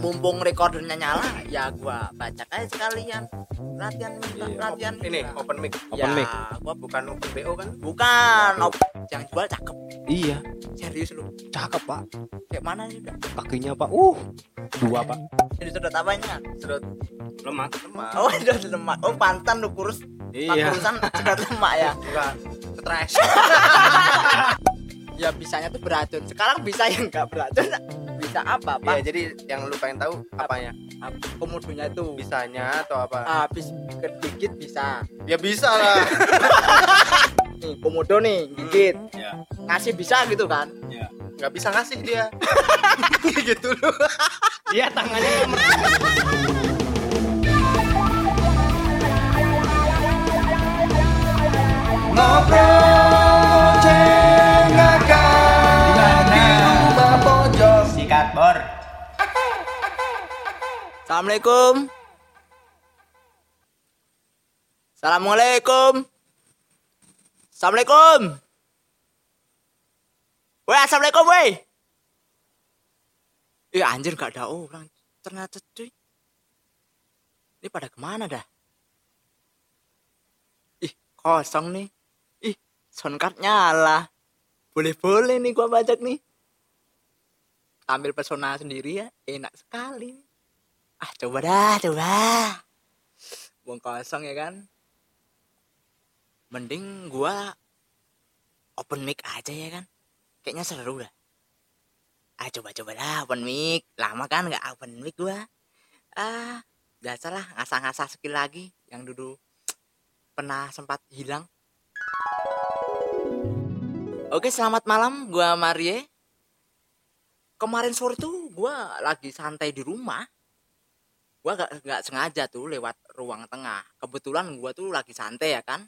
mumpung recordernya nyala ya gua baca aja sekalian. Latihan minta Iya, latihan ini minta. open mic. Ya, open mic. gua bukan open bo kan? Bukan op- yang jual cakep. Iya. Serius lu? Cakep pak. Kayak mana sih udah kakinya pak. Uh dua pak. Ini sedot apanya? Sedot lemak. Lemak oh sedot lemak. Oh pantan lu kurus iya. Kurusan sedot lemak ya. Enggak stres. Ya bisanya tuh beracun sekarang bisa yang enggak beracun bisa apa pak? Jadi yang lu pengen tahu apanya? Komodonya itu. Bisanya atau apa? Habis digigit bisa. Ya bisa lah. Nih komodo nih gigit ya ngasih bisa gitu kan? Nggak bisa ngasih dia. Gitu loh. Dia tangannya Sikat bor. Assalamualaikum. Assalamualaikum. Assalamualaikum. Weh, assalamualaikum, weh. Ih, anjir gak ada orang. Ternyata cuy. Ini pada ke mana dah? Ih, kosong nih. Soundcard nyala. Boleh-boleh nih gua bajak nih. Ambil pesona sendiri ya, enak sekali. Ah coba dah coba. Buang kosong ya kan? Mending gua open mic aja ya kan? Kayaknya seru dah. Ah coba coba dah open mic. Lama kan nggak open mic gua. Ah biasalah ngasah-ngasah skill lagi yang dulu pernah sempat hilang oke selamat malam gua Marie. Kemarin sore tuh gua lagi santai di rumah. Gua gak, gak sengaja tuh lewat ruang tengah. Kebetulan gua tuh lagi santai ya kan?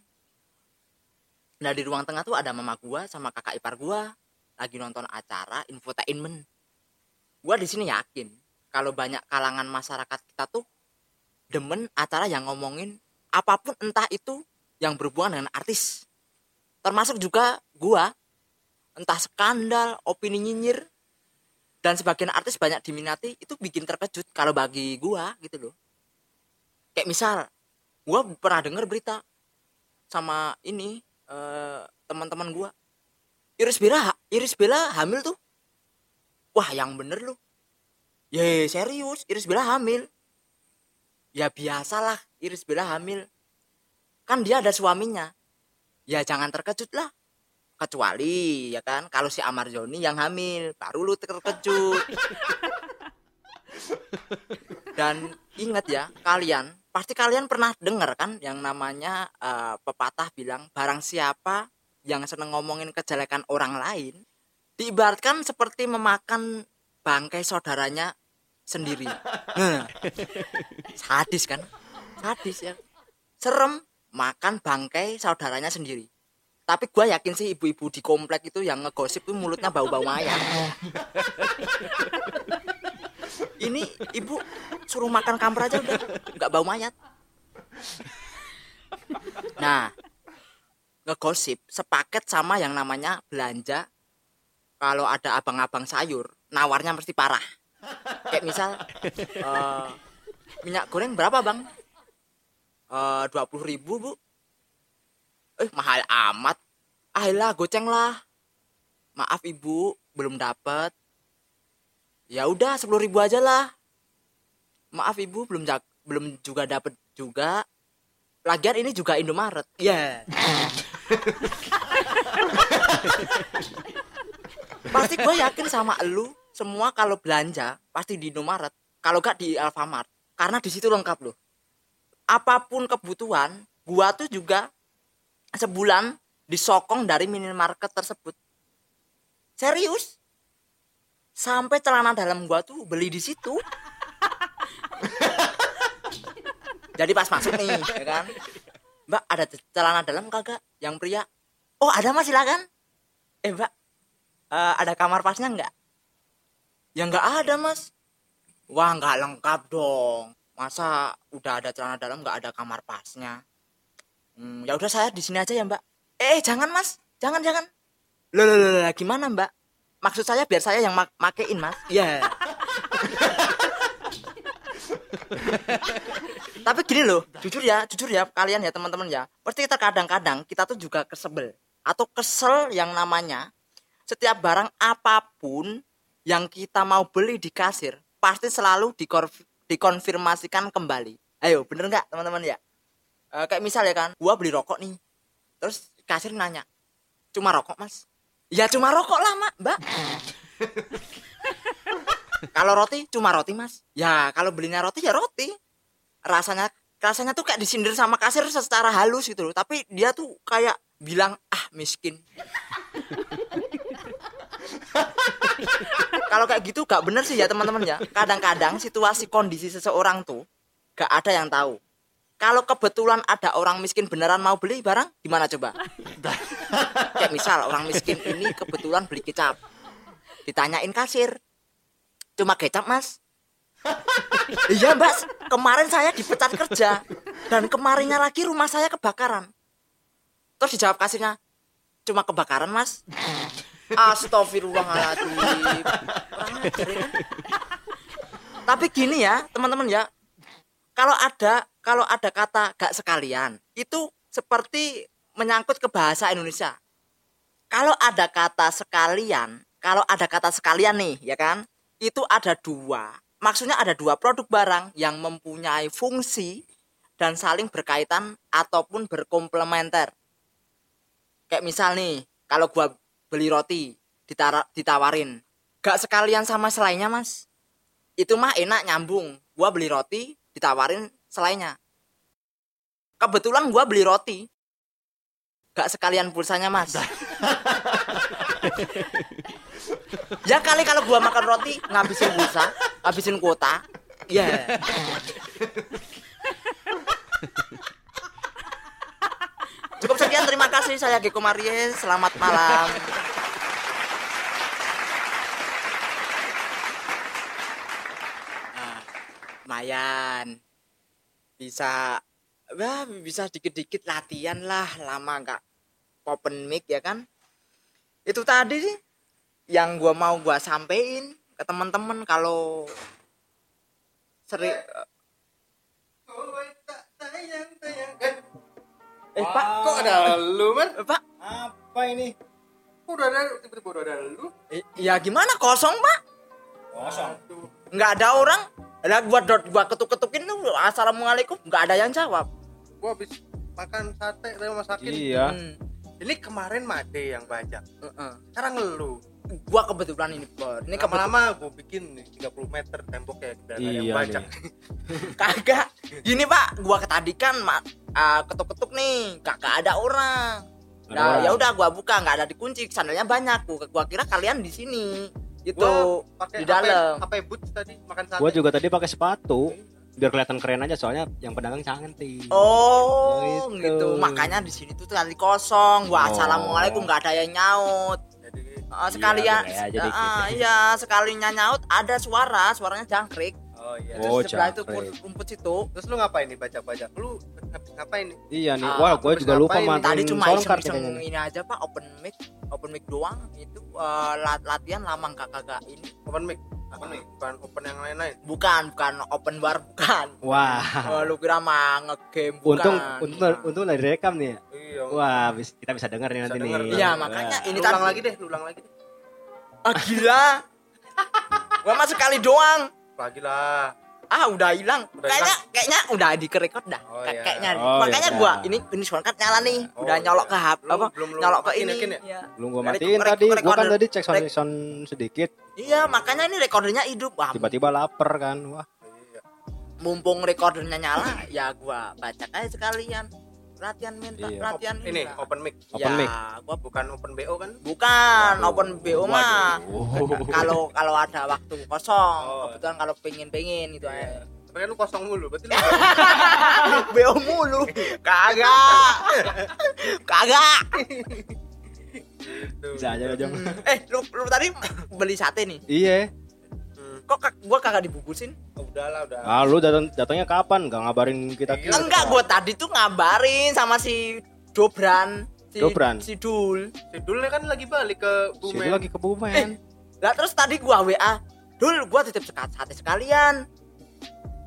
Nah di ruang tengah tuh ada mama gua sama kakak ipar gua. Lagi nonton acara infotainment. Gua di sini yakin kalau banyak kalangan masyarakat kita tuh demen acara yang ngomongin apa pun entah itu yang berhubungan dengan artis. Termasuk juga gua entah skandal opini nyinyir dan sebagian artis banyak diminati itu bikin terkejut kalau bagi gua gitu loh. Kayak misal gua pernah denger berita sama ini eh, teman-teman gua. Iris Bella Iris Bella hamil tuh. Wah yang bener lu. Ye serius Iris Bella hamil. Ya biasalah Iris Bella hamil. Kan dia ada suaminya. Ya jangan terkejut lah kecuali ya kan kalau si Amar Joni yang hamil baru lu terkejut. Dan ingat ya kalian pasti kalian pernah dengar kan yang namanya eh, pepatah bilang barang siapa yang seneng ngomongin kejelekan orang lain diibaratkan seperti memakan bangkai saudaranya sendiri. Nah, sadis kan? Sadis ya. Serem makan bangkai saudaranya sendiri tapi gue yakin sih ibu-ibu di komplek itu yang ngegosip tuh mulutnya bau-bau mayat. Ini ibu suruh makan kamar aja udah nggak bau mayat. Nah ngegosip sepaket sama yang namanya belanja kalau ada abang-abang sayur nawarnya mesti parah. Kayak misal eh, minyak goreng berapa bang? Dua puluh ribu bu eh mahal amat. Ayolah goceng lah. Maaf ibu belum dapat ya udah sepuluh ribu aja lah. Maaf ibu belum jak- belum juga dapat juga. Lagian ini juga Indomaret. Ya pasti gue yakin sama lu semua kalau belanja pasti di Indomaret. Kalau gak di Alfamart. Karena di situ lengkap loh. Apa pun kebutuhan gua tuh juga sebulan disokong dari minimarket tersebut. Serius? Sampai celana dalam gua tuh beli di situ. Jadi pas masuk nih ya kan? Mbak ada celana dalam kagak? Yang pria. Oh ada mas silakan. Eh mbak eh, ada kamar pasnya nggak? Ya nggak ada mas. Wah nggak lengkap dong. Masa udah ada celana dalam nggak ada kamar pasnya hmm, "Hmm, ya udah saya di sini aja ya mbak. Eh jangan mas. Jangan jangan. Loh loh loh, loh, gimana mbak? Maksud saya biar saya yang mak makein mas. Iya. Tapi gini loh jujur ya jujur ya kalian ya teman-teman ya. Pasti kita kadang-kadang kita tuh juga kesebel atau kesel yang namanya setiap barang apa pun yang kita mau beli di kasir pasti selalu dikonfirmasikan kembali. Ayo bener nggak teman-teman ya Eh, kayak misal ya kan gua beli rokok nih. Terus kasir nanya cuma rokok mas? Ya cuma rokok lah mak mbak. Kalau roti cuma roti mas. Ya kalau belinya roti ya roti. Rasanya rasanya tuh kayak disindir sama kasir secara halus gitu loh. Tapi dia tuh kayak bilang ah miskin. Kalau kayak gitu gak bener sih ya teman-teman ya. Kadang-kadang situasi kondisi seseorang tuh gak ada yang tahu kalau kebetulan ada orang miskin beneran mau beli barang gimana coba? Kayak misal orang miskin ini kebetulan beli kecap. Ditanyain kasir. Cuma kecap mas. Iya mbak. Kemarin saya dipecat kerja. Dan kemarinnya lagi rumah saya kebakaran. Terus dijawab kasirnya cuma kebakaran mas. Astagfirullahaladzim. Kan? tapi gini ya teman-teman ya. Kalau ada kalau ada kata gak sekalian itu seperti menyangkut ke bahasa Indonesia. Kalau ada kata sekalian kalau ada kata sekalian nih ya kan itu ada dua. Maksudnya ada dua produk barang yang mempunyai fungsi dan saling berkaitan ataupun berkomplementer. Kayak misal nih kalau gua beli roti ditawarin gak sekalian sama selainnya mas. Itu mah enak nyambung. Gua beli roti ditawarin selainnya. Kebetulan gua beli roti. Gak sekalian pulsanya mas. Ya kali kalau gua makan roti ngabisin pulsa ngabisin kuota. Ya. Cukup sekian terima kasih. Saya Geko Marie selamat malam. Nah, lumayan bisa wah bisa dikit-dikit latihan lah lama nggak open mic ya kan itu tadi sih yang gua mau gua sampein ke teman-teman kalau sering eh pak Kok ada lu, Man? eh, pak Apa ini? Kok udah ada tiba-tiba udah ada lu? Eh, ya gimana kosong pak Kosong. Nggak ada orang lah gua dot gua ketuk ketukin tuh assalamualaikum nggak ada yang jawab Gua habis makan sate tapi masakin. Iya. Hmm, Ini kemarin Made yang baca. heeh. Sekarang ngeluh. gua kebetulan ini Bor. ini Lama-lama gua bikin nih 30 meter temboknya biar nggak ada yang Iya baca. kagak gini pak gua ketadikan mak ketuk ketuk nih kagak ada orang nah ya udah gua buka nggak ada dikunci sandalnya banyak gua, gua kira kalian di sini gitu Gua pakai di dalam apa boots tadi makan sate. Gua juga tadi pakai sepatu biar kelihatan keren aja soalnya yang pedagang cantik. oh Gitu. gitu makanya di sini tuh tadi kosong gua Oh. assalamualaikum nggak ada yang nyaut Jadi Ah, sekalian boleh aja Ah, dikit. iya sekalinya nyaut ada suara suaranya jangkrik oh iya. Oh, Terus sebelah itu rumput situ Terus lu ngapain nih baca-baca? Lu ngapain nih? Iya nih, Ah, wah gue juga lupa mantuin tadi cuma iseng-iseng ini aja pak open mic open mic doang itu eh, lat- latihan lama nggak kagak ini Open mic. Open mic, bukan open yang lain-lain. bukan bukan open bar bukan Wah, Oh, lu kira mah ngegame bukan untung untung untung udah direkam nih ya. Iya. Wah, bis- kita bisa denger nih Bisa nanti denger, nih. Iya, Wah. makanya ini Lu ulang lagi deh, lu ulang lagi deh. ah gila gua mah sekali doang Lagi lah. Ah udah hilang kayaknya kayaknya udah di record dah Oh, Kayak- iya. kayaknya Oh, makanya iya. gua ini ini shortcut nyala nih Oh, udah nyolok iya. ke HP apa belum lu nyolok ke ini ya? Iya. Belum gua matiin tadi, gua kan tadi cek sound, sound sedikit, iya makanya ini recordernya hidup Wah, tiba-tiba lapar kan. Wah, Iya. mumpung recordernya nyala ya gua baca aja sekalian latihan mental Iya. latihan ini open mic. Open ya, mic. gua Bukan open BO kan? bukan Waduh. open BO mah kalau kalau ada waktu kosong Oh. kebetulan kalau pengen pengen gitu aja Tapi kan lu kosong mulu, berarti lu BO mulu kagak kagak gitu. bisa aja jam. eh lu, lu tadi beli sate nih Iya. Kok kak- gua kagak dibungkusin Oh, udah lah, udah. Ah, lu datang datangnya kapan? Gak ngabarin kita kita. enggak gua tadi tuh ngabarin sama si Dobran si, Dobran. si Dul Sidulnya kan lagi balik ke Si Bumen. itu lagi ke Bumen. lah terus tadi gua WA Dul gua titip sekat sate sekalian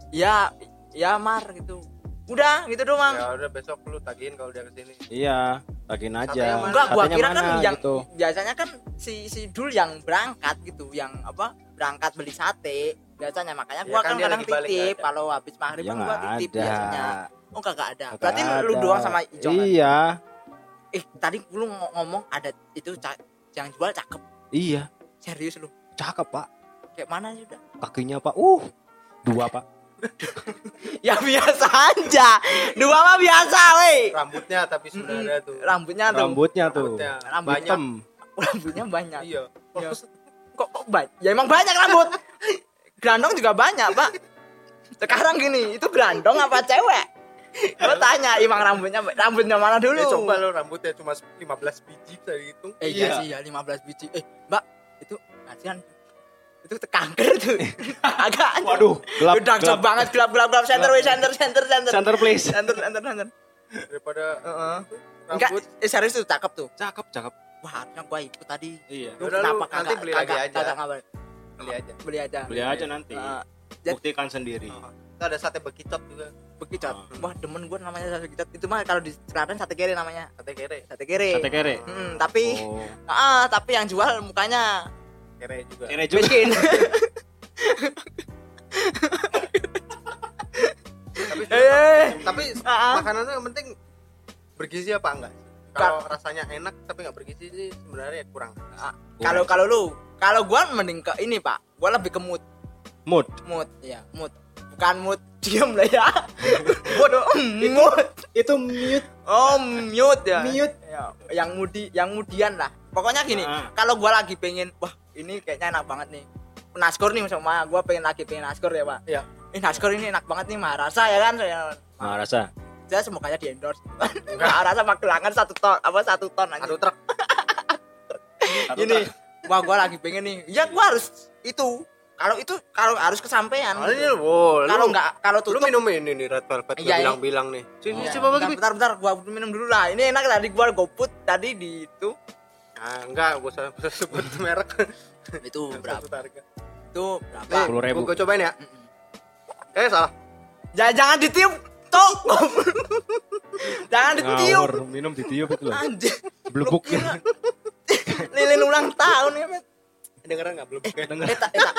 ya ya Mar gitu udah gitu doang Ya udah besok lu tagihin kalau dia ke sini. Iya, bagiin Satenya aja. mana? enggak gua kira kan mana, yang gitu. biasanya kan si si Dul yang berangkat gitu yang apa berangkat beli sate biasanya makanya Ya gua kan kan dia kadang lagi titip kalau habis maghrib Ya kan gua titip ada. biasanya oh kagak ada Kagak berarti lu ada. doang sama Ijong kan? Iya, eh tadi lu ng- ngomong ada itu yang jual cakep iya. serius lu Cakep, Pak. kayak mana sih udah Kakinya, Pak. Uh. Dua, Pak. Ya biasa aja. Dua mah biasa weh. Rambutnya tapi sudah ada tuh. rambutnya tuh. Rambutnya tuh. Rambutnya. Rambut banyak. Rambutnya banyak. Iya. Iya. kok kok banyak ya emang banyak rambut. Grandong juga banyak pak. Sekarang gini itu grandong apa cewek? Lo tanya emang rambutnya rambutnya mana dulu? Eh, coba lo rambutnya cuma 15 biji tadi itu. eh iya sih ya 15 biji. Eh mbak itu kasihan itu kanker tuh agak Waduh, gelap. udah gelap banget gelap gelap gelap center weh center center center Center please. center center center Daripada Heeh. enggak rambut. eh, serius tuh cakep tuh Cakep, cakep. wah harusnya gua ikut tadi Iya. Lu Udah, lu kenapa nanti beli lagi kagak- aja. kagak ngabar? Beli aja. beli aja Beli aja nanti. Jadi- Buktikan sendiri. Kita ada sate bekicot juga. begitu Ah. wah demen gue namanya sate kicot itu mah kalau di Selatan sate kere namanya Sate kere. sate kere Sate kere. Hmm, tapi Oh. ah tapi yang jual mukanya Kere juga. Kere juga. miskin Tapi eh tapi Ah. makanannya yang penting bergizi apa enggak? Kalau rasanya enak tapi nggak bergizi sih sebenarnya kurang. kalau kalau lu kalau gua mending ke ini pak gua lebih ke mood Mood. mood ya mood bukan mood diam lah ya bodoh mood Itu mute. oh mute ya Mute. Ya, yang mudi yang mudian lah pokoknya gini Ah. kalau gua lagi pengen wah ini kayaknya enak banget nih. Naskor nih sama gua pengen lagi pengen naskor ya pak. Iya. ini naskor ini enak banget nih Maharasa ya kan saya Nah, rasa. saya semoga di endorse. Maharasa magelangan satu ton apa satu ton aja. Satu truk. Ini wah gua lagi pengen nih. Ya gua harus itu. Kalau itu kalau harus kesampaian. Oh, ini wow, kalau lu- nggak kalau lu tutup minum ini nih red velvet Iya, ini. bilang-bilang nih. Sini Ya, coba bentar bentar gua minum dulu lah. Ini enak tadi gua goput tadi di itu Ah, enggak, gua usah usah sebut merek. itu berapa harga. itu berapa 10.000. Gua, gua cobain ya. Mm-mm. Eh, salah. jangan jangan ditiup toh jangan ditiup Ngawur, minum ditiup itu loh. anjir kira lilin ulang tahun ya men Dengeran enggak belum? Denger. eta eta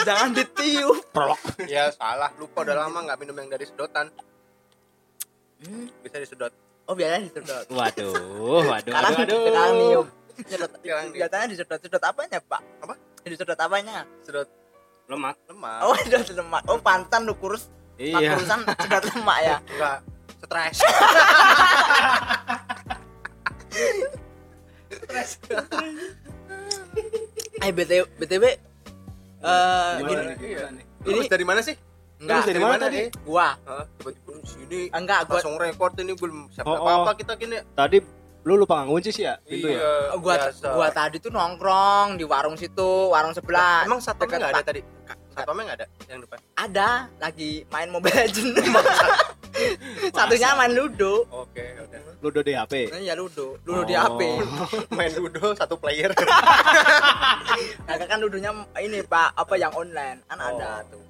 jangan ditiup Prolog. ya salah, lupa udah lama enggak minum yang dari sedotan. Hmm. Bisa disedot. Oh biasanya disedot Waduh, waduh, sekarang waduh, waduh. sekarang Sedot- Sekarang niup. biasanya disedot sedot apanya pak Apa? disedot apanya Sedot Lemak. lemak. oh sedot lemak oh pantan lu kurus Iya. kurusan sedot lemak ya Enggak stres. eh btw btw eh gini nih, nih? Lu habis dari mana sih? enggak dari mana tadi? gua tiba-tiba sini enggak gua langsung record ini belum siapa Oh, apa-apa oh. kita gini. Tadi lu lupa ngunci sih ya? Pintu ya? Iya, gua biasa. gua tadi tuh nongkrong di warung situ warung sebelah Emang Dekat enggak ada Pak. tadi? Satpamnya enggak ada yang depan. ada lagi main mobile legend satunya main ludo Oke, udah. Ludo di HP. iya ludo ludo di Oh. HP Main ludo satu player. Kakak kan ludonya ini pak apa yang online kan Oh. ada tuh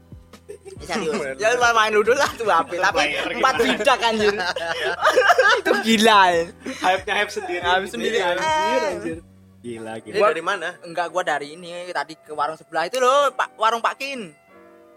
serius Main ya main ludo satu HP tapi empat bidak anjir itu gila ya. Hype-nya hype sendiri. Hype sendiri, Anjir, anjir. anjir. Gila, gila. dari mana? enggak gua dari ini tadi ke warung sebelah itu loh pak warung Pak Kin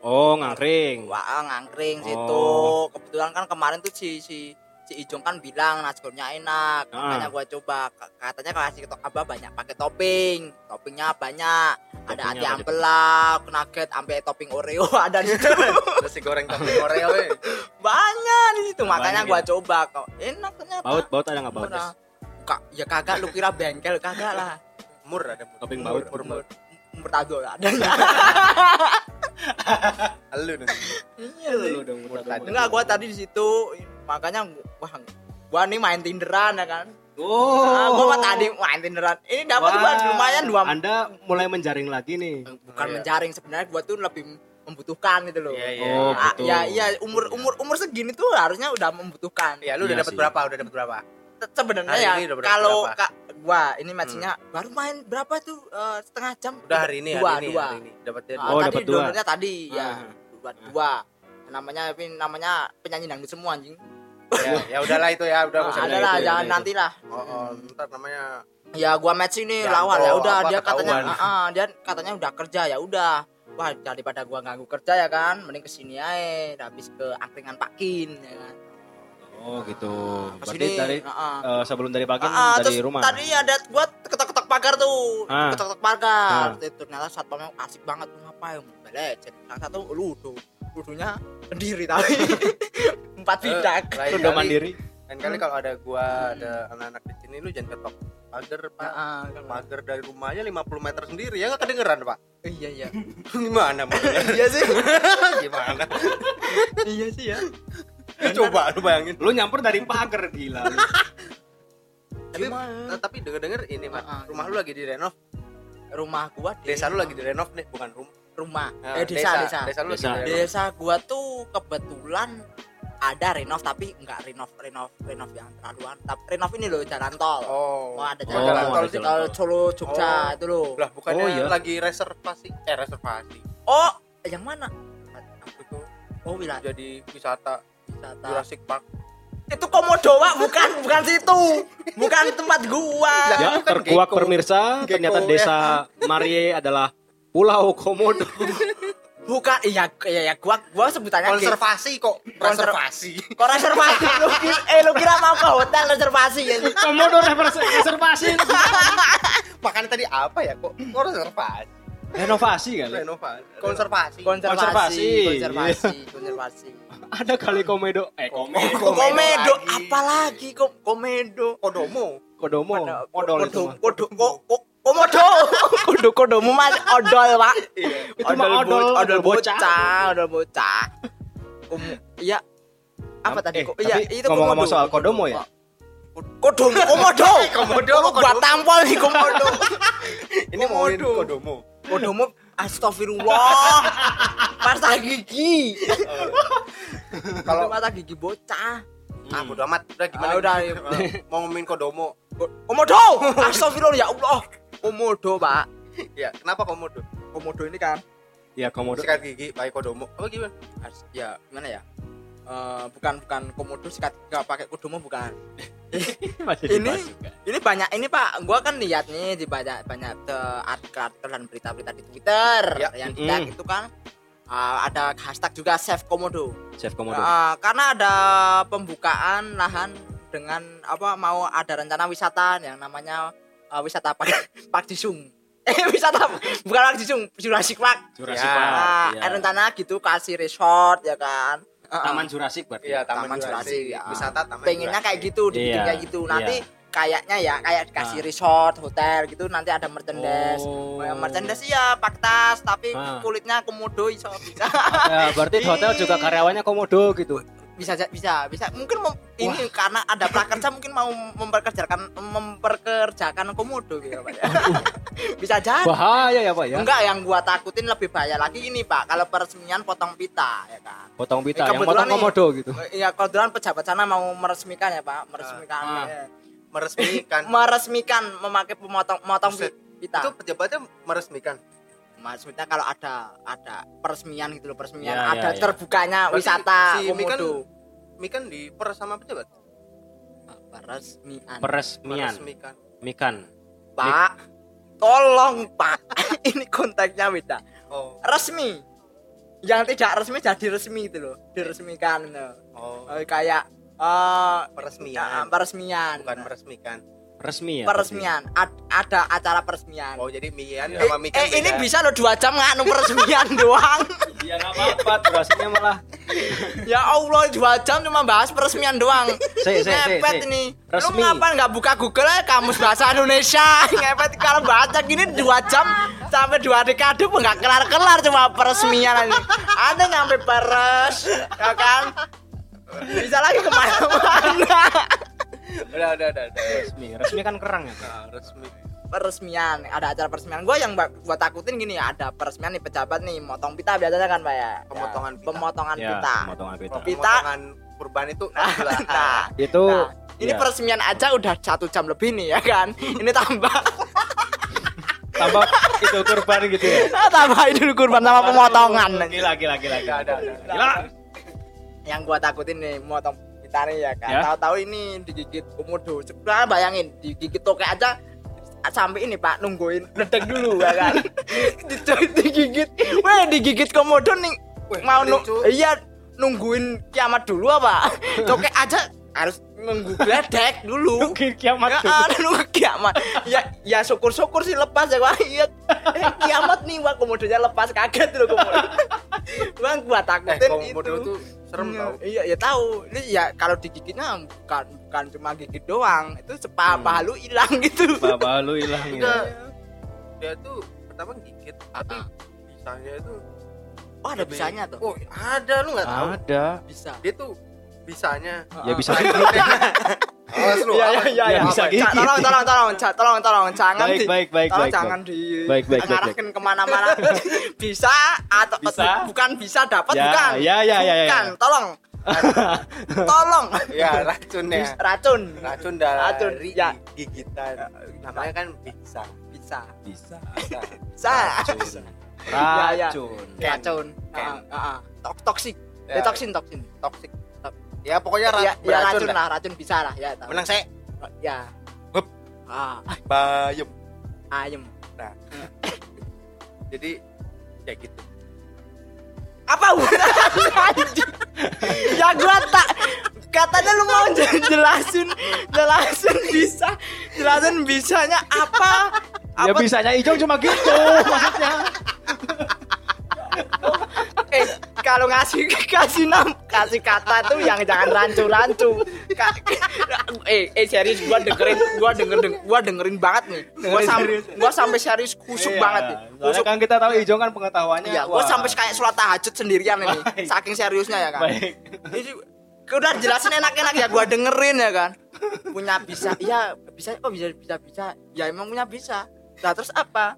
Oh, ngangkring. Wah, ngangkring situ. Oh. Kebetulan kan kemarin tuh si si si Ijong kan bilang nasgornya enak. Ah. Makanya gua coba katanya kasih apa banyak pakai topping. Toppingnya banyak. Ada Toppingnya ati apa ampela, nugget sampai topping Oreo ada di situ. Nasi goreng topping Oreo eh. banyak di situ. Makanya Banyak gua ya? coba kok. Enak ternyata. Baut, baut ada nggak baut? Murah. Kak, ya kagak lu kira bengkel kagak lah. Mur ada mur. Topping Mur, baut. mur, mur. Murtado adanya. Halo nih. Iya Lu dong. Enggak, gua tadi di situ makanya wah gua nih main Tinderan ya kan. Oh. Ah, gua mah tadi main Tinderan. Ini dapat lumayan dua Anda mulai menjaring lagi nih. bukan Iya. menjaring sebenarnya gua tuh lebih membutuhkan gitu loh. Iya, iya. Oh, Ah, gitu. ya iya umur umur umur segini tuh harusnya udah membutuhkan. Ya lu udah Iya dapat berapa? Udah dapat berapa? Se- Sebenarnya ya kalau kak gua ini matchnya baru main berapa tuh eh, setengah jam. Udah hari ini, dua, hari ini, dua. hari ini. Dapatnya Ah, Oh, tadi dapat dua. donornya tadi ya Ah. dua dua. Namanya tapi namanya penyanyi dangdut semua anjing. Ya, ya udahlah itu ya, udah Ah, usah ada itu, lah ya, jangan udah itu. nanti lah. Oh, oh, ntar namanya Ya gua match ini Yanto, lawan ya udah dia katanya ketahuan. ah, ah, dia katanya udah kerja ya udah. Wah daripada gua ganggu kerja ya kan, mending ke sini aja, udah habis ke angkringan Pakin ya kan. Oh gitu. Berarti Ke sini, dari ah, ah. eh, sebelum dari pagi Ah, dari terus rumah. Tadi ada gua ketok-ketok pagar tuh. Ah. Ketok-ketok pagar. Ah. Terus Ternyata satpamnya asik banget ngapain? Belecet. Yang satu ludo. Ludonya sendiri tadi. Empat bidak. Eh, lain Lu udah kali- mandiri. Lain kali kalau ada gua ada anak-anak di sini lu jangan ketok pagar, Pak. Ah, kan. Pagar dari rumahnya 50 meter sendiri ya nggak kedengeran, Pak. Iya iya. Gimana mau? Iya sih. Gimana? iya sih ya. Coba lu bayangin. Lu nyamper dari pagar gila. lu. Tapi Gimana? eh, tapi denger-denger ini, Mat. Ah, ah. Rumah lu lagi direnov. Rumah gua di Desa lu lagi direnov nih, bukan rumah. rumah. Nah, eh desa desa. Desa lu lagi Desa. Desa gua tuh kebetulan ada renov tapi enggak renov renov renov yang terlaluan. Tapi renov ini loh jalan tol. Oh. Oh, ada Oh, jalan, sih. jalan tol tol. Solo Jogja Oh. itu loh. Lah, bukannya Oh, iya. lagi reservasi. Eh, reservasi. Oh, yang mana? Itu Oh, wilayah jadi wisata wisata. Jurassic Park. Itu Komodo, Pak, bukan bukan situ. Bukan tempat gua. Ya, kan terkuak gecko. pemirsa, ternyata ya. desa Marie adalah Pulau Komodo. Bukan iya iya ya gua gua sebutannya Konservasi kok. Konser- Konservasi. Kok reservasi lu kira, eh lu kira mau ke hotel reservasi ya? Komodo reservasi. reservasi. Makanya tadi apa ya kok? Kok reservasi? Renovasi kali. Renovasi. Konservasi. Konservasi, Konservasi. konservasi, konservasi. Ada kali komedo. Eh, komedo. Komedo Komedo lagi. apa lagi kok komedo? Kodomo. Kodomo. Odol itu. mah. Kodo ko- ko- komodo. Kodo kodomu mas odol, Pak. Itu mah odol, bo- odol odol bocah. bocah, odol bocah. Komo- Iya. Apa Eh, tadi? Tapi Iya, itu ngomong-ngomong komodo. soal kodomo ya? Kodomo, komodo. Komodo, Lu gua tampol nih komodo. Ini mau Komodo. Kodomo. Kodomo astagfirullah. Pasta gigi. Kalau mata gigi bocah. ah bodo amat udah gimana? Ah, udah. Eh, mau ngomongin Kodomo. Komodo. Astagfirullah ya Allah. Komodo, Pak. Ya, kenapa Komodo? Komodo ini kan Ya, komodo. Sikat gigi pakai Kodomo. Apa gimana? Ya gimana ya? Eh, bukan bukan komodo sikat nggak pakai kodomo bukan. Ini-. Ini banyak ini Pak, gua kan lihat nih di banyak banyak eh, artikel-artikel dan berita-berita di Twitter Ya. yang Mm. itu kan eh, ada hashtag juga save komodo. Chef komodo. Eh, karena ada pembukaan lahan dengan apa mau ada rencana wisata yang namanya eh, wisata Pak Pak Jisung. Eh wisata bukan Pak Jisung, Jurassic Park. Jurassic Ya. Park. Ya. rencana gitu kasih resort ya kan. Taman Jurassic berarti. Iya, Taman, Taman Jurassic. Jurassic, ya. Wisata Taman pengennya kayak gitu dibikin Iya, kayak gitu nanti iya. kayaknya ya kayak dikasih Ah. resort hotel gitu nanti ada merchandise Oh. Merchandise ya paktas tapi Ah. kulitnya komodo iso bisa Ya, berarti hotel juga karyawannya komodo gitu. Bisa bisa bisa mungkin mem- ini karena ada prakerja mungkin mau memperkerjakan memperkerjakan komodo gitu Pak ya. bisa jadi Bahaya ya, Pak ya. enggak yang gua takutin lebih bahaya lagi ini Pak kalau peresmian potong pita ya kan Potong pita, Eh, yang potong nih. komodo gitu. Iya, kebetulan pejabat sana mau meresmikan ya Pak, meresmikan, Ah. ya. meresmikan. meresmikan memakai pemotong motong Buset. pita. Itu pejabatnya meresmikan. Maksudnya kalau ada ada peresmian gitu loh peresmian Ya, ada ya, ya. terbukanya Berarti wisata si Mi kan komodo Mi kan di per sama pejabat. peresmian Peresmian. Meresmikan. Mikan. pak tolong pak ini konteksnya beda Oh. resmi yang tidak resmi jadi resmi itu loh diresmikan loh. Oh. Eh, kayak eh Peresmian. peresmian Bukan meresmikan. Resmi ya. peresmian Ad- ada acara peresmian Oh, jadi Mian Eh, sama Mikan eh, ini beda. bisa lo dua jam nganu peresmian doang. Ya enggak apa-apa, durasinya malah. ya Allah dua jam cuma bahas peresmian doang Si, si, ngepet si. ini Resmi. lu ngapa nggak buka Google aja kamus bahasa Indonesia ngepet kalau baca gini dua jam sampai dua dekade pun nggak kelar kelar cuma peresmian aja ada nyampe peres ya kan bisa lagi ke mana-mana Udah, udah, udah, udah. Resmi. Resmi kan kerang ya. Nah, resmi. peresmian ada acara peresmian gue yang gua takutin gini ada peresmian nih pejabat nih motong pita biasanya kan pak ya Pemotongan Ya, pita. pemotongan Ya, pita pemotongan pita. Pemotongan kurban itu adalah nah, Itu nah, ini ya, peresmian aja udah satu jam lebih nih ya kan ini tambah tambah itu kurban gitu ya. tambah idul kurban sama pemotongan Gila gila gila. Nggak ada, ada. Gila. yang gua takutin nih motong nih ya kan Ya. tahu-tahu ini digigit komodo. Sekarang bayangin digigit tokek aja sampai ini pak nungguin. Ledek dulu ya kan Di- digigit. Weh digigit komodo nih Wih, mau nu lucu. iya nungguin kiamat dulu apa? Tokek aja harus nunggu gledek dulu. Oke, kiamat ya nunggu kiamat. Ya ya syukur syukur sih lepas ya wah iya. Eh, kiamat nih wah komodonya lepas kaget loh komodo wah gua eh takutin komodo itu tuh serem Iya, tau Iya, ya tahu. Ini ya kalau digigitnya bukan bukan cuma gigit doang, itu sepa Hmm. palu hilang gitu. Bapak lu hilang Enggak. ya. dia tuh pertama gigit tapi Ah. bisanya itu Oh, ada lebih- bisanya tuh. oh ada lu nggak tahu Ada. Bisa. dia tuh bisanya Ya bisa awas lu Iya, iya, iya, Ya, iya. bisa gigit. Tolong, tolong, tolong, Ca- tolong, tolong, jangan Baik, di, baik, baik, tolong baik, jangan di Baik, baik, baik, ngarahkan ke mana-mana. bisa atau Bisa. bukan bisa dapat Ya, bukan? ya, ya, ya, ya. Bukan, tolong, tolong. ya racunnya Racun. racun dari Racun, ya. gigitan namanya kan bisa Bisa. Bisa. bisa Bisa. Racun. Ya, ya. Racun. Racun. Ah, ah, ah. Tok- Toksik. Ya. Ya, toksin, toksin. toksik ya pokoknya ra Ya, ya racun lah. lah, racun bisa lah ya. tahu. menang saya Ya. Hup. Ah, bayem ayam. jadi ya gitu Apa anjing? ya gua tak katanya lu mau jelasin jelasin bisa jelasin bisanya apa Ya apa bisanya Ijong cuma gitu maksudnya. eh kalau ngasih kasih nam kasih kata tuh yang jangan rancu-rancu Ka- eh eh serius gua dengerin gua denger deng- gua dengerin banget nih gua sampai gua sampai serius kusuk Iya. banget nih kusuk kan kita tahu Ijong kan pengetahuannya. Iya, gua sampai kayak sholat tahajud sendirian ini, Baik. saking seriusnya ya kan. baik. Udah jelasin enak-enak ya gua dengerin ya kan. Punya bisa, iya bisa kok bisa bisa bisa. Ya emang punya bisa. Nah terus apa?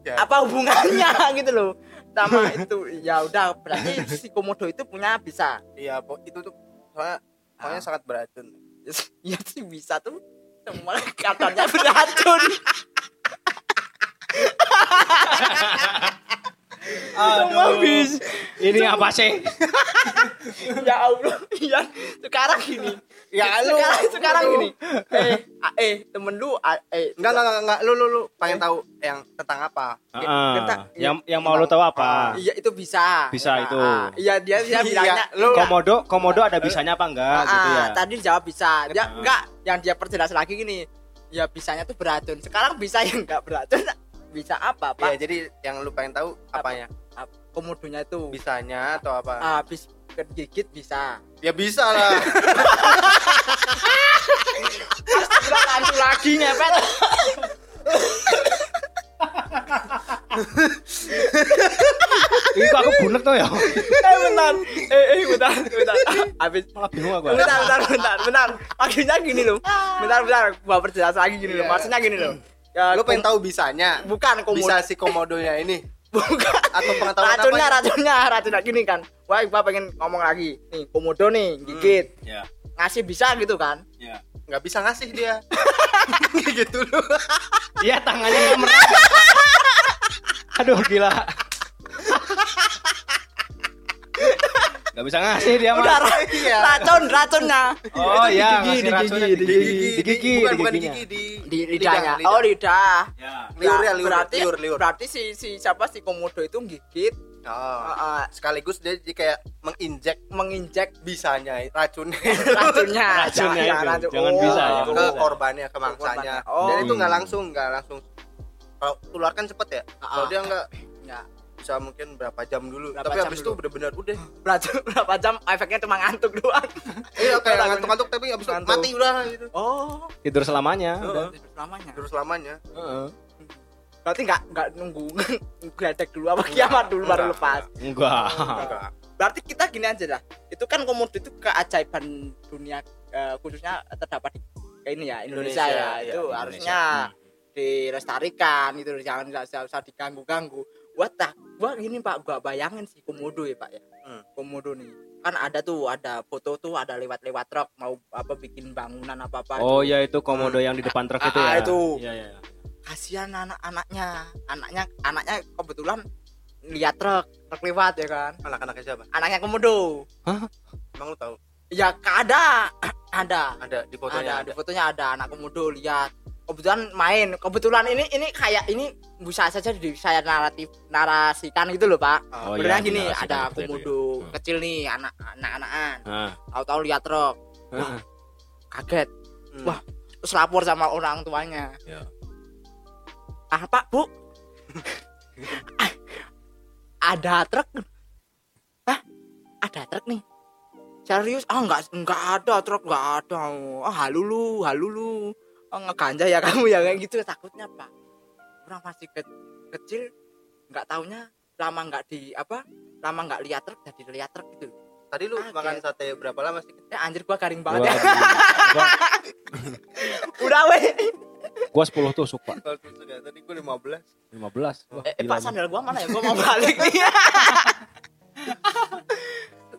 ya Apa hubungannya gitu loh sama itu? Ya udah berarti si komodo itu punya bisa. iya itu tuh soalnya soalnya Ah. sangat beracun Ya sih bisa tuh semua katanya beracun. Semua bisa. Ini apa sih? ya Allah ya sekarang gini ya lu. sekarang sekarang lu- gini. Eh ah, eh temen lu ah, eh enggak enggak enggak, enggak. Lu lu lu pengen tahu yang tentang apa? Heeh. kita- yang yang mau lo tahu apa? iya itu bisa. Bisa Ah, itu. ah, iya dia dia Iya, bilangnya lu- Komodo, komodo ada bisanya apa enggak ah, gitu ya? tadi jawab bisa. Dia Ah. enggak yang dia perjelas lagi gini. Ya bisanya tuh beracun sekarang bisa yang enggak beracun bisa apa ya pak jadi yang lu pengen tahu Apa? apanya? Komodonya itu. Bisanya atau apa? Habis kegigit bisa. Ya bisa lah. Udah lanjut lagi ngepet. Ini kok aku bunek tuh ya? eh bentar. Eh eh bentar bentar. Habis. Malah bingung aku. bentar bentar bentar bentar. Akhirnya gini loh. Bentar bentar. Gua perjelas lagi gini loh. Iya. maksudnya gini loh. Ya, lu pengen tahu bisanya? Bukan komodo. Bisa si komodonya ini bukan. Atau pengetahuan racunnya apa racunnya racunnya gini kan. Wah gua pengen ngomong lagi. Nih komodo nih gigit. Ya, ngasih bisa gitu kan? Ya. nggak bisa ngasih dia. Gitu lu Iya tangannya kemerah. Aduh gila. Gak bisa ngasih dia udah mah. ra- Iya. racun racunnya Oh iya, racunnya digigit, di digigit. gigi, di gigi, bukan di bukan di giginya. gigi di di lidahnya oh lidah Ya. Liur ya, liur, berarti liur, liur. berarti si si siapa si komodo itu gigit Oh. uh, uh, sekaligus dia jadi kayak menginjek menginjek bisanya racunnya racunnya Racunnya Ya, racun. Jangan Oh, bisa, ke jangan bisa. korbannya ke mangsanya. Oh. dan itu nggak langsung nggak langsung kalau tular kan cepet ya Ah, kalau dia nggak Ya, bisa mungkin berapa jam dulu. Berapa tapi jam habis itu dulu? bener-bener udah. Berapa, berapa jam? Efeknya cuma ngantuk doang. Iya kayak ngantuk-ngantuk tapi habis itu mati udah gitu. Oh. Tidur selamanya. udah. hidup lamanya terus lamanya Heeh. berarti nggak nggak nunggu gledek dulu apa kiamat dulu baru Enggak, lepas? Enggak. enggak berarti kita gini aja lah. Itu kan komodo itu keajaiban dunia eh, khususnya terdapat di kayak ini ya Indonesia, Indonesia, ya. Ya, itu Indonesia. harusnya dilestarikan gitu loh, jangan nggak usah diganggu-ganggu gua tak gua gini pak. Gua bayangin si komodo ya pak ya. Hmm. komodo nih. Kan ada tuh ada foto tuh ada lewat-lewat truk mau apa bikin bangunan apa apa Oh ya itu komodo yang di depan truk Ah, itu ah, ya. itu. Iya iya. kasihan anak-anaknya. Anaknya anaknya kebetulan lihat truk truk lewat ya kan. Anak-anaknya siapa? Anaknya komodo. Emang lu tahu? Ya ada. Ada. Ada di fotonya ada, di fotonya ada. Anak komodo lihat kebetulan main kebetulan ini ini kayak ini bisa saja di saya naratif narasikan gitu loh pak Oh, iya, gini ada itu ya. komodo Hmm. kecil nih anak anak anakan Ah. tahu-tahu lihat truk Heeh. kaget Hmm. Wah. terus lapor sama orang tuanya Ya. ah pak bu ada truk Hah? ada truk nih serius ah nggak nggak ada truk nggak ada ah halulu halulu oh, ngeganja ya kamu ya kayak gitu takutnya pak. Orang masih ke- kecil nggak taunya lama nggak di apa lama nggak lihat truk jadi lihat truk gitu. Tadi lu Kaget. makan sate berapa lama sih? Ya anjir gua garing banget Gua, ya. Gua, udah weh. Gua 10 tusuk pak. kalau tusuk ya tadi gue 15 15. Wah, eh, eh, gila pak sandal gua mana ya? Gua mau balik nih.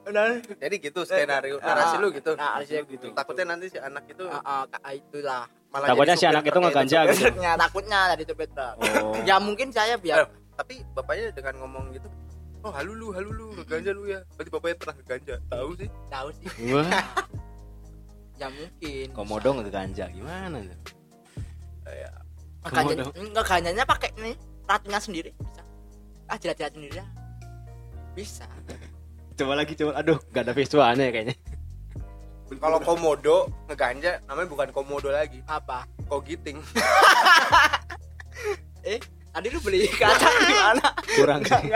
Udah. Jadi gitu skenario narasi lu gitu. nah narasi gitu. Takutnya nanti si anak itu ah, ah, itulah malah Takutnya si anak itu ngeganja gitu. Truknya, takutnya dari supir truk. Oh. ya mungkin saya biar Eh, tapi bapaknya dengan ngomong gitu oh halu lu halu lu ngeganja lu ya. Berarti bapaknya pernah ngeganja tahu sih. Tahu sih. Wah, ya mungkin. Komodo ngeganja gimana tuh? ya. Ngeganja- ngeganjanya pakai nih ratunya sendiri bisa. Ah jilat-jilat sendiri dah. bisa. Coba lagi coba. Aduh, gak ada visualnya ya kayaknya. Kalau komodo ngeganja namanya bukan komodo lagi. Apa? Kogiting. Eh tadi lu beli kacang di mana Kurang. Sih.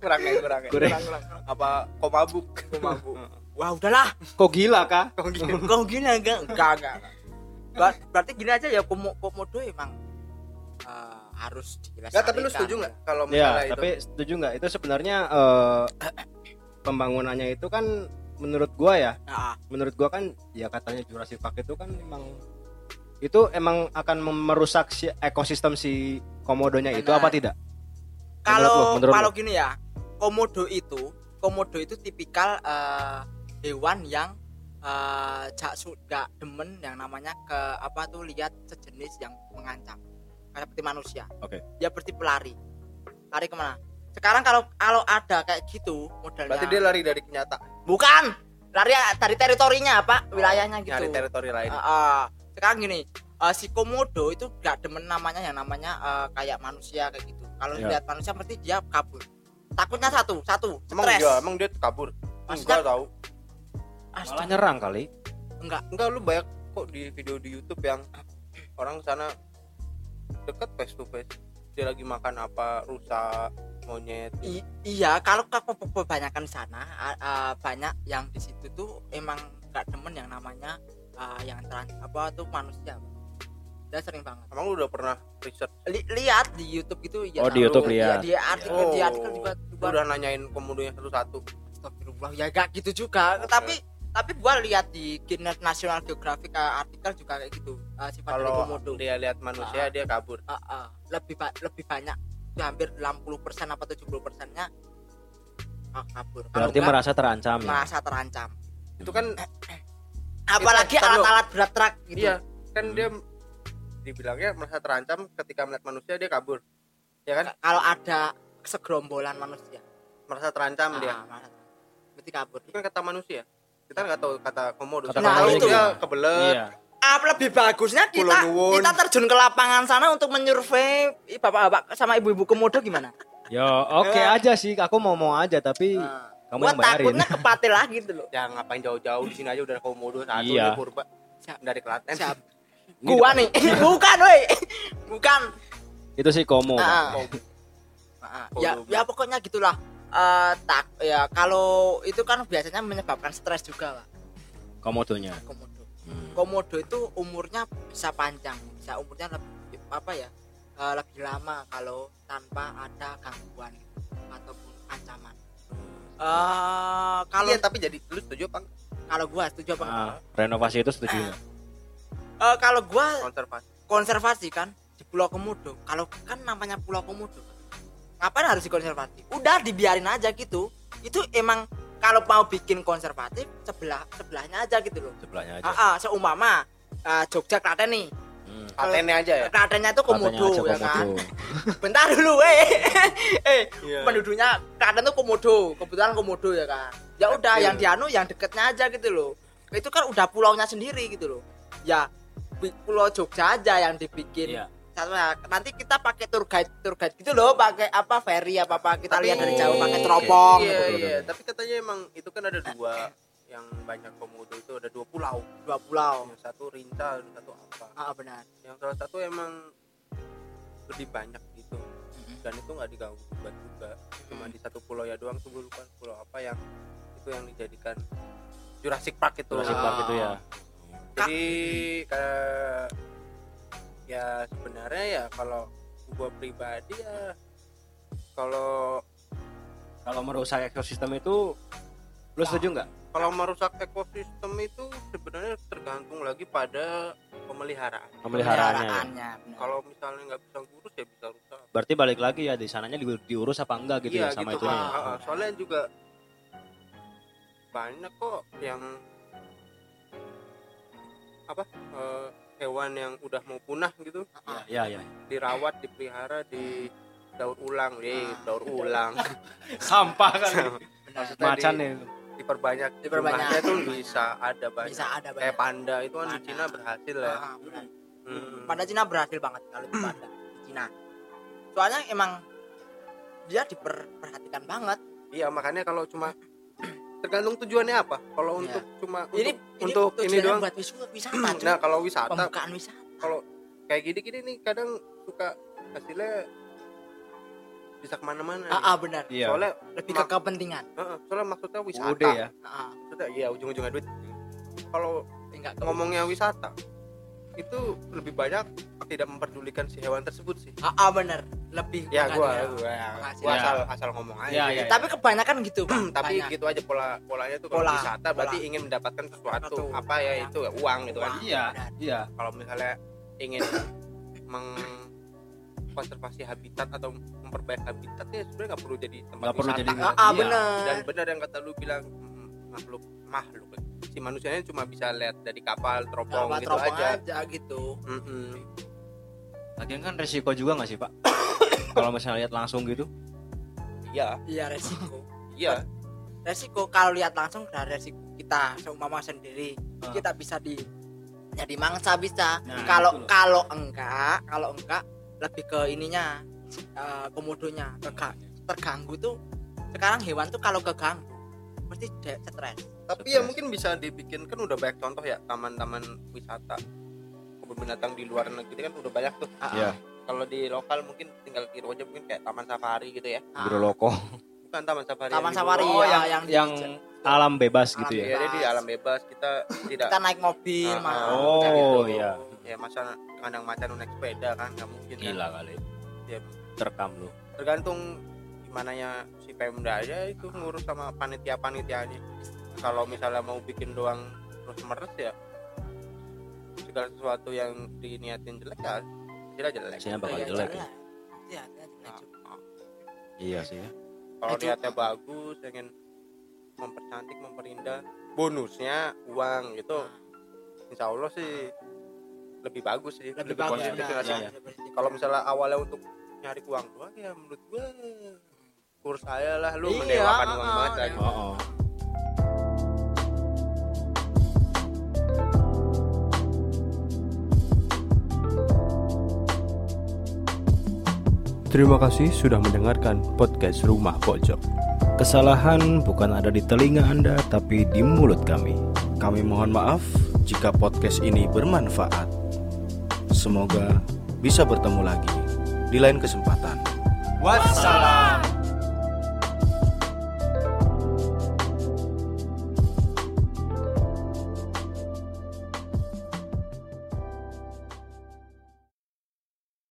kurang ya kurang. Ya Kurang. apa komabuk? Mabuk wah udahlah. Kok gila kah? kogiting. Kau gini enggak enggak enggak. Ber- berarti gini aja ya komo komodo emang eh, harus dilestarikan Nggak, tapi lu setuju nggak kalau Ya, misalnya itu? tapi setuju nggak? Itu sebenarnya eh, pembangunannya itu kan menurut gua ya, Nah, menurut gua kan ya katanya Jurassic Park itu kan memang itu emang akan merusak si ekosistem si komodonya itu Benar. apa tidak? kalau menurut kalau gini ya komodo itu komodo itu tipikal eh, hewan yang eh jak su- gak demen yang namanya ke apa tuh lihat sejenis yang mengancam. Kayak seperti manusia. Oke. dia berarti pelari. Lari ke mana? Sekarang kalau kalau ada kayak gitu modelnya berarti dia lari dari kenyataan bukan. Lari dari teritorinya apa wilayahnya gitu. nyari teritori lain. Ah, ah. sekarang gini eh, si komodo itu gak demen namanya yang namanya eh, kayak manusia kayak gitu. Kalau Ya. lihat manusia berarti dia kabur. Takutnya satu satu emang stres. dia emang dia kabur. Maksudnya- enggak tahu. Malah Astaga, nyerang kali. enggak. Enggak lu banyak kok di video di YouTube yang orang sana deket face to face. Dia lagi makan apa rusa monyet I- iya kalau ke- ke- kebanyakan di sana ah, banyak yang di situ tuh emang gak demen yang namanya ah, yang trans apa tuh manusia dia sering banget. Emang lu udah pernah research? Li- lihat di YouTube gitu ya Oh, di. YouTube lihat. di artikel di artikel juga juga. Udah nanyain komodonya satu-satu. Astagfirullah ya gak gitu juga. Tapi tapi gua lihat di Guinness National Geographic uh, artikel juga kayak gitu uh, sifat dari kalau komodo dia lihat manusia Ah. dia kabur. Uh, uh, lebih ba- lebih banyak itu hampir 60% apa 70 persennya uh, kabur. Berarti enggak, merasa terancam ya. merasa terancam. Itu kan apalagi Itu, tahu. alat-alat berat truk gitu. Iya kan dia dibilangnya merasa terancam ketika melihat manusia dia kabur. Ya kan? Kalau ada segerombolan manusia. Merasa terancam Ah, dia merasa- berarti kabur. Itu kan kata manusia. Kita nggak tahu kata komodo. Kata tahu komodo. dia kebelet. Iya. Apa lebih bagusnya kita kita terjun ke lapangan sana untuk menyurvei bapak-bapak sama ibu-ibu komodo gimana? Ya oke aja sih, aku mau mau aja tapi Nah, kamu gua yang bayarin. takutnya kepatil lagi gitu loh. Ya ngapain jauh-jauh di sini aja udah komodo satu Iya. purba Siap. dari Klaten. Siap. gua nih. bukan woi. Bukan. Itu sih komo. Ah, Oh, ya ya pokoknya gitulah. Eh, tak ya kalau itu kan biasanya menyebabkan stres juga lah Komodonya. komodo Hmm. komodo itu umurnya bisa panjang bisa umurnya lebih apa ya eh, lebih lama kalau tanpa ada gangguan ataupun ancaman. Eh kalau iya tapi jadi lu setuju apa kalau gua setuju apa Ah, renovasi itu setuju. Nggak? Eh, kalau gua konservasi. konservasi kan di Pulau Komodo. Kalau kan namanya Pulau Komodo. Ngapain harus dikonservasi? Udah dibiarin aja gitu. Itu emang kalau mau bikin konservatif sebelah sebelahnya aja gitu loh. Sebelahnya aja. Ah, ah, seumpama ah, Jogja Klaten nih. Hmm. patennya aja ya? Klatennya itu Komodo ya kan? Bentar dulu eh. Eh Iya. penduduknya Klaten tuh Komodo kebetulan Komodo ya kan? Ya udah Iya. yang dianu yang deketnya aja gitu loh. Itu kan udah pulaunya sendiri gitu loh. Ya pulau Jogja aja yang dibikin Iya. Satu ya, nanti kita pakai tour guide tour guide gitu loh pakai apa ferry apa apa kita Tapi- lihat dari jauh pakai teropong. Iya gitu. iya. tapi katanya emang itu kan ada dua yang banyak komodo itu ada dua pulau. Dua pulau. Yang satu rinca yang satu apa. Ah benar. Yang salah satu emang lebih banyak gitu. Dan itu nggak diganggu juga juga. Cuma di satu pulau ya doang tuh gue lupa pulau apa yang itu yang dijadikan Jurassic Park itu. Jurassic Park itu ya. Jadi kayak ya sebenarnya ya kalau gua pribadi ya kalau kalau merusak ekosistem itu lu setuju nggak kalau merusak ekosistem itu sebenarnya tergantung lagi pada pemeliharaan pemeliharaannya ya? Pemeliharaannya, kalau misalnya nggak bisa ngurus ya bisa rusak berarti balik lagi ya di sananya di- diurus apa enggak gitu iya ya sama gitu itunya Pak. ya? Ah, ah. soalnya juga banyak kok yang apa eh, hewan yang udah mau punah gitu Ah, ya ya dirawat dipelihara di daur ulang nih Ah. daur ulang sampah kan. Maksudnya macan di- nih diperbanyak Diperbanyak. jumlahnya tuh bisa ada banyak bisa ada kayak banyak panda itu kan di. Cina berhasil ya Ah, benar. Hmm. Panda Cina berhasil banget kalau di Panda di Cina. Soalnya emang dia diperhatikan banget. iya makanya kalau cuma tergantung tujuannya apa kalau Iya. untuk cuma Ini untuk, untuk ini doang buat wisata, cuy. nah kalau wisata pembukaan wisata. kalau kayak gini-gini nih kadang suka hasilnya bisa ke mana-mana. Ah, ah, benar. iya soalnya Lebih ke kepentingan. Heeh, soalnya maksudnya wisata udah ya ah. maksudnya iya ujung-ujungnya duit kalau ngomongnya wisata itu lebih banyak tidak memperdulikan si hewan tersebut sih Ah, ah, benar. Lebih ya gua makanya. gua, gua Ya. asal asal ngomong aja Ya, sih. ya, Tapi kebanyakan gitu, Bang. tapi Banyak. gitu aja pola polanya tuh kalau Pola, wisata berarti pola. ingin mendapatkan sesuatu Sesuatu. apa ya Ya. itu ya, uang gitu kan iya iya kalau misalnya ingin mengkonservasi habitat atau memperbaiki habitat ya sebenarnya nggak perlu jadi tempat perlu wisata jadi- Ah, ah, Iya. benar. dan benar yang kata lu bilang mm, makhluk makhluk si manusianya cuma bisa lihat dari kapal teropong Sama gitu teropong aja. aja gitu. Mm-mm. lagian kan resiko juga nggak sih pak? Kalau misalnya lihat langsung gitu? Iya. Iya resiko. iya. Resiko kalau lihat langsung dari resiko kita seumpama sendiri. Ah. kita bisa di jadi mangsa bisa. Nah, kalau kalau enggak kalau enggak lebih ke ininya eh, komodonya terganggu tuh sekarang hewan tuh kalau keganggu mesti stres tapi ya mungkin bisa dibikin kan udah banyak contoh ya taman-taman wisata kebun binatang di luar negeri kan udah banyak tuh Ah, Iya. kalau di lokal mungkin tinggal tiru aja mungkin kayak taman safari gitu ya ah. Biro loko bukan taman safari Taman yang safari, Bogor. ya, yang yang di- yang alam bebas gitu Alam ya Iya, dia di alam bebas kita tidak kita naik mobil Ah, mah ah, Oh, kayak gitu. iya. ya masa kandang macan naik sepeda kan nggak mungkin kan. gila kali Iya. terekam lu tergantung gimana ya si Pemda aja itu ngurus sama panitia panitianya kalau misalnya mau bikin doang terus meres ya segala sesuatu yang diniatin jelek ya hasilnya jelek. Hasilnya bakal Iya, jelek. ya. Iya. Nah, iya sih. Ya kalau Itu- niatnya bagus ingin mempercantik memperindah bonusnya uang gitu. Insya Allah sih lebih bagus sih. Lebih, lebih, bagus positif sih? Iya, Lebih- kalau misalnya awalnya untuk nyari uang doang ya menurut gua kurs saya lah. Lu Iya, mendewakan uang ah, banget lagi. oh, oh. Terima kasih sudah mendengarkan podcast Rumah Pojok. Kesalahan bukan ada di telinga Anda, tapi di mulut kami. Kami mohon maaf jika podcast ini bermanfaat. Semoga bisa bertemu lagi di lain kesempatan. wassalam